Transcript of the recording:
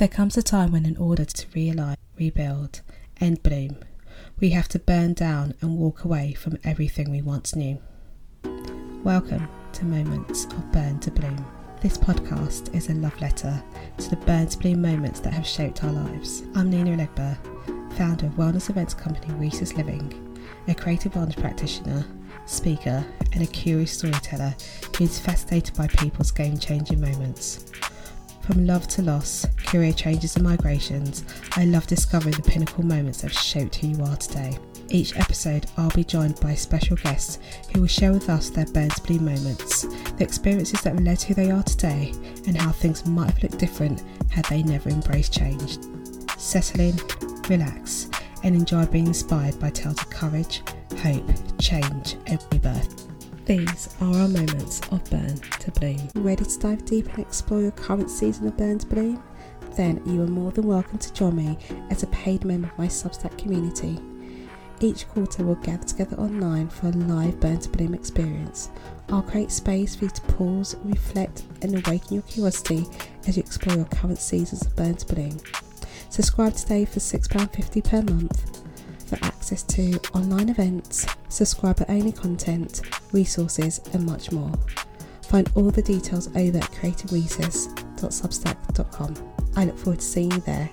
There comes a time when, in order to realign, rebuild, and bloom, we have to burn down and walk away from everything we once knew. Welcome to Moments of Burn to Bloom. This podcast is a love letter to the burn to bloom moments that have shaped our lives. I'm Nina Legber, founder of wellness events company Reese's Living, a creative wellness practitioner, speaker, and a curious storyteller who is fascinated by people's game changing moments. From love to loss, career changes and migrations, I love discovering the pinnacle moments that shaped who you are today. Each episode, I'll be joined by special guests who will share with us their burn Blue moments, the experiences that led to who they are today, and how things might have looked different had they never embraced change. Settle in, relax, and enjoy being inspired by tales of courage, hope, change, and rebirth. These are our moments of burn to bloom. Ready to dive deep and explore your current season of burn to bloom? Then you are more than welcome to join me as a paid member of my Substack community. Each quarter we'll gather together online for a live burn to bloom experience. I'll create space for you to pause, reflect, and awaken your curiosity as you explore your current seasons of burn to bloom. Subscribe today for £6.50 per month for access to online events, subscriber only content, resources, and much more. Find all the details over at creativeresources.substack.com. I look forward to seeing you there.